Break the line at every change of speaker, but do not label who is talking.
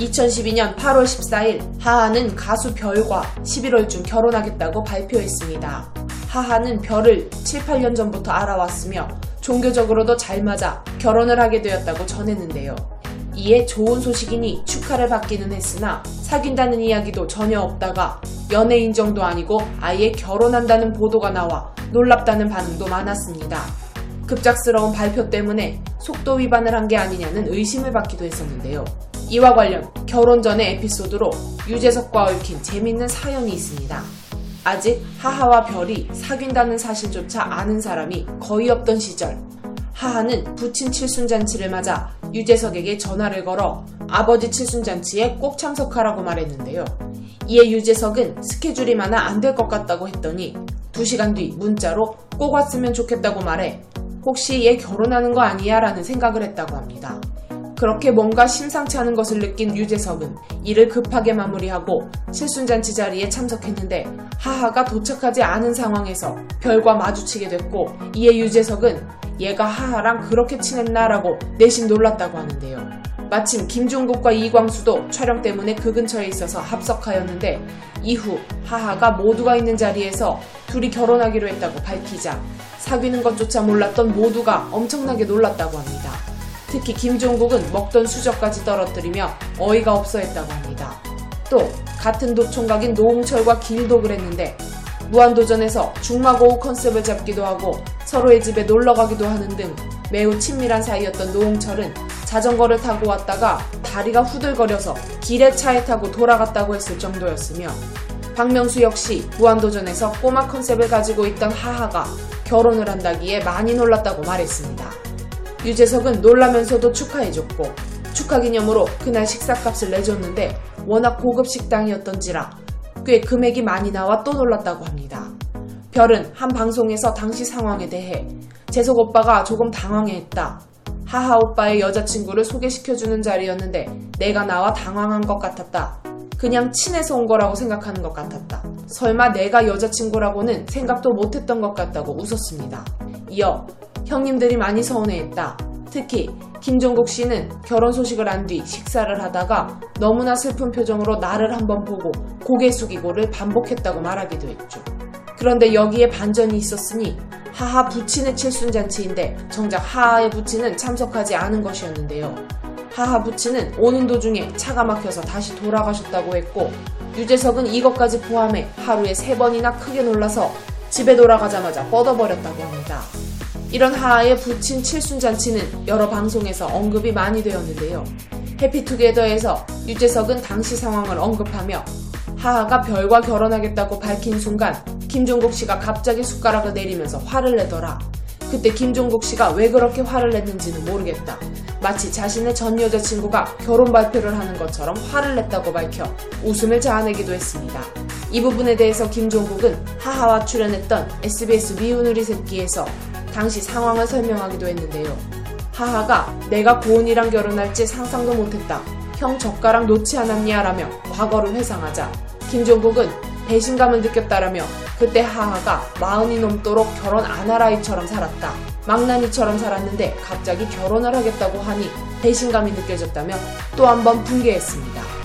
2012년 8월 14일 하하는 가수 별과 11월 중 결혼하겠다고 발표했습니다. 하하는 별을 7, 8년 전부터 알아왔으며 종교적으로도 잘 맞아 결혼을 하게 되었다고 전했는데요. 이에 좋은 소식이니 축하를 받기는 했으나 사귄다는 이야기도 전혀 없다가 연예인 정도 아니고 아예 결혼한다는 보도가 나와 놀랍다는 반응도 많았습니다. 급작스러운 발표 때문에 속도 위반을 한 게 아니냐는 의심을 받기도 했었는데요. 이와 관련 결혼 전의 에피소드로 유재석과 얽힌 재밌는 사연이 있습니다. 아직 하하와 별이 사귄다는 사실조차 아는 사람이 거의 없던 시절 하하는 부친 칠순잔치를 맞아 유재석에게 전화를 걸어 아버지 칠순잔치에 꼭 참석하라고 말했는데요. 이에 유재석은 스케줄이 많아 안 될 것 같다고 했더니 2시간 뒤 문자로 꼭 왔으면 좋겠다고 말해 혹시 얘 결혼하는 거 아니야? 라는 생각을 했다고 합니다. 그렇게 뭔가 심상치 않은 것을 느낀 유재석은 이를 급하게 마무리하고 칠순잔치 자리에 참석했는데 하하가 도착하지 않은 상황에서 별과 마주치게 됐고 이에 유재석은 얘가 하하랑 그렇게 친했나라고 내심 놀랐다고 하는데요. 마침 김종국과 이광수도 촬영 때문에 그 근처에 있어서 합석하였는데 이후 하하가 모두가 있는 자리에서 둘이 결혼하기로 했다고 밝히자 사귀는 것조차 몰랐던 모두가 엄청나게 놀랐다고 합니다. 특히 김종국은 먹던 수저까지 떨어뜨리며 어이가 없어 했다고 합니다. 또 같은 노총각인 노홍철과 길도 그랬는데 무한도전에서 중마고우 컨셉을 잡기도 하고 서로의 집에 놀러 가기도 하는 등 매우 친밀한 사이였던 노홍철은 자전거를 타고 왔다가 다리가 후들거려서 길에 차에 타고 돌아갔다고 했을 정도였으며 박명수 역시 무한도전에서 꼬마 컨셉을 가지고 있던 하하가 결혼을 한다기에 많이 놀랐다고 말했습니다. 유재석은 놀라면서도 축하해줬고 축하 기념으로 그날 식사값을 내줬는데 워낙 고급 식당이었던지라 꽤 금액이 많이 나와 또 놀랐다고 합니다. 별은 한 방송에서 당시 상황에 대해 재석 오빠가 조금 당황해했다. 하하 오빠의 여자친구를 소개시켜주는 자리였는데 내가 나와 당황한 것 같았다. 그냥 친해서 온 거라고 생각하는 것 같았다. 설마 내가 여자친구라고는 생각도 못했던 것 같다고 웃었습니다. 이어 형님들이 많이 서운해했다. 특히 김종국 씨는 결혼 소식을 안 뒤 식사를 하다가 너무나 슬픈 표정으로 나를 한번 보고 고개 숙이고를 반복했다고 말하기도 했죠. 그런데 여기에 반전이 있었으니 하하 부친의 칠순잔치인데 정작 하하의 부친은 참석하지 않은 것이었는데요. 하하 부친은 오는 도중에 차가 막혀서 다시 돌아가셨다고 했고 유재석은 이것까지 포함해 하루에 세 번이나 크게 놀라서 집에 돌아가자마자 뻗어버렸다고 합니다. 이런 하하의 부친 칠순잔치는 여러 방송에서 언급이 많이 되었는데요. 해피투게더에서 유재석은 당시 상황을 언급하며 하하가 별과 결혼하겠다고 밝힌 순간 김종국 씨가 갑자기 숟가락을 내리면서 화를 내더라. 그때 김종국 씨가 왜 그렇게 화를 냈는지는 모르겠다. 마치 자신의 전 여자친구가 결혼 발표를 하는 것처럼 화를 냈다고 밝혀 웃음을 자아내기도 했습니다. 이 부분에 대해서 김종국은 하하와 출연했던 SBS 미운 우리 새끼에서 당시 상황을 설명하기도 했는데요. 하하가 내가 고은이랑 결혼할지 상상도 못했다. 형 젓가락 놓지 않았냐 라며 과거를 회상하자 김종국은 배신감을 느꼈다라며 그때 하하가 마흔이 넘도록 결혼 안할 아이처럼 살았다. 망나니처럼 살았는데 갑자기 결혼을 하겠다고 하니 배신감이 느껴졌다며 또 한 번 붕괴했습니다.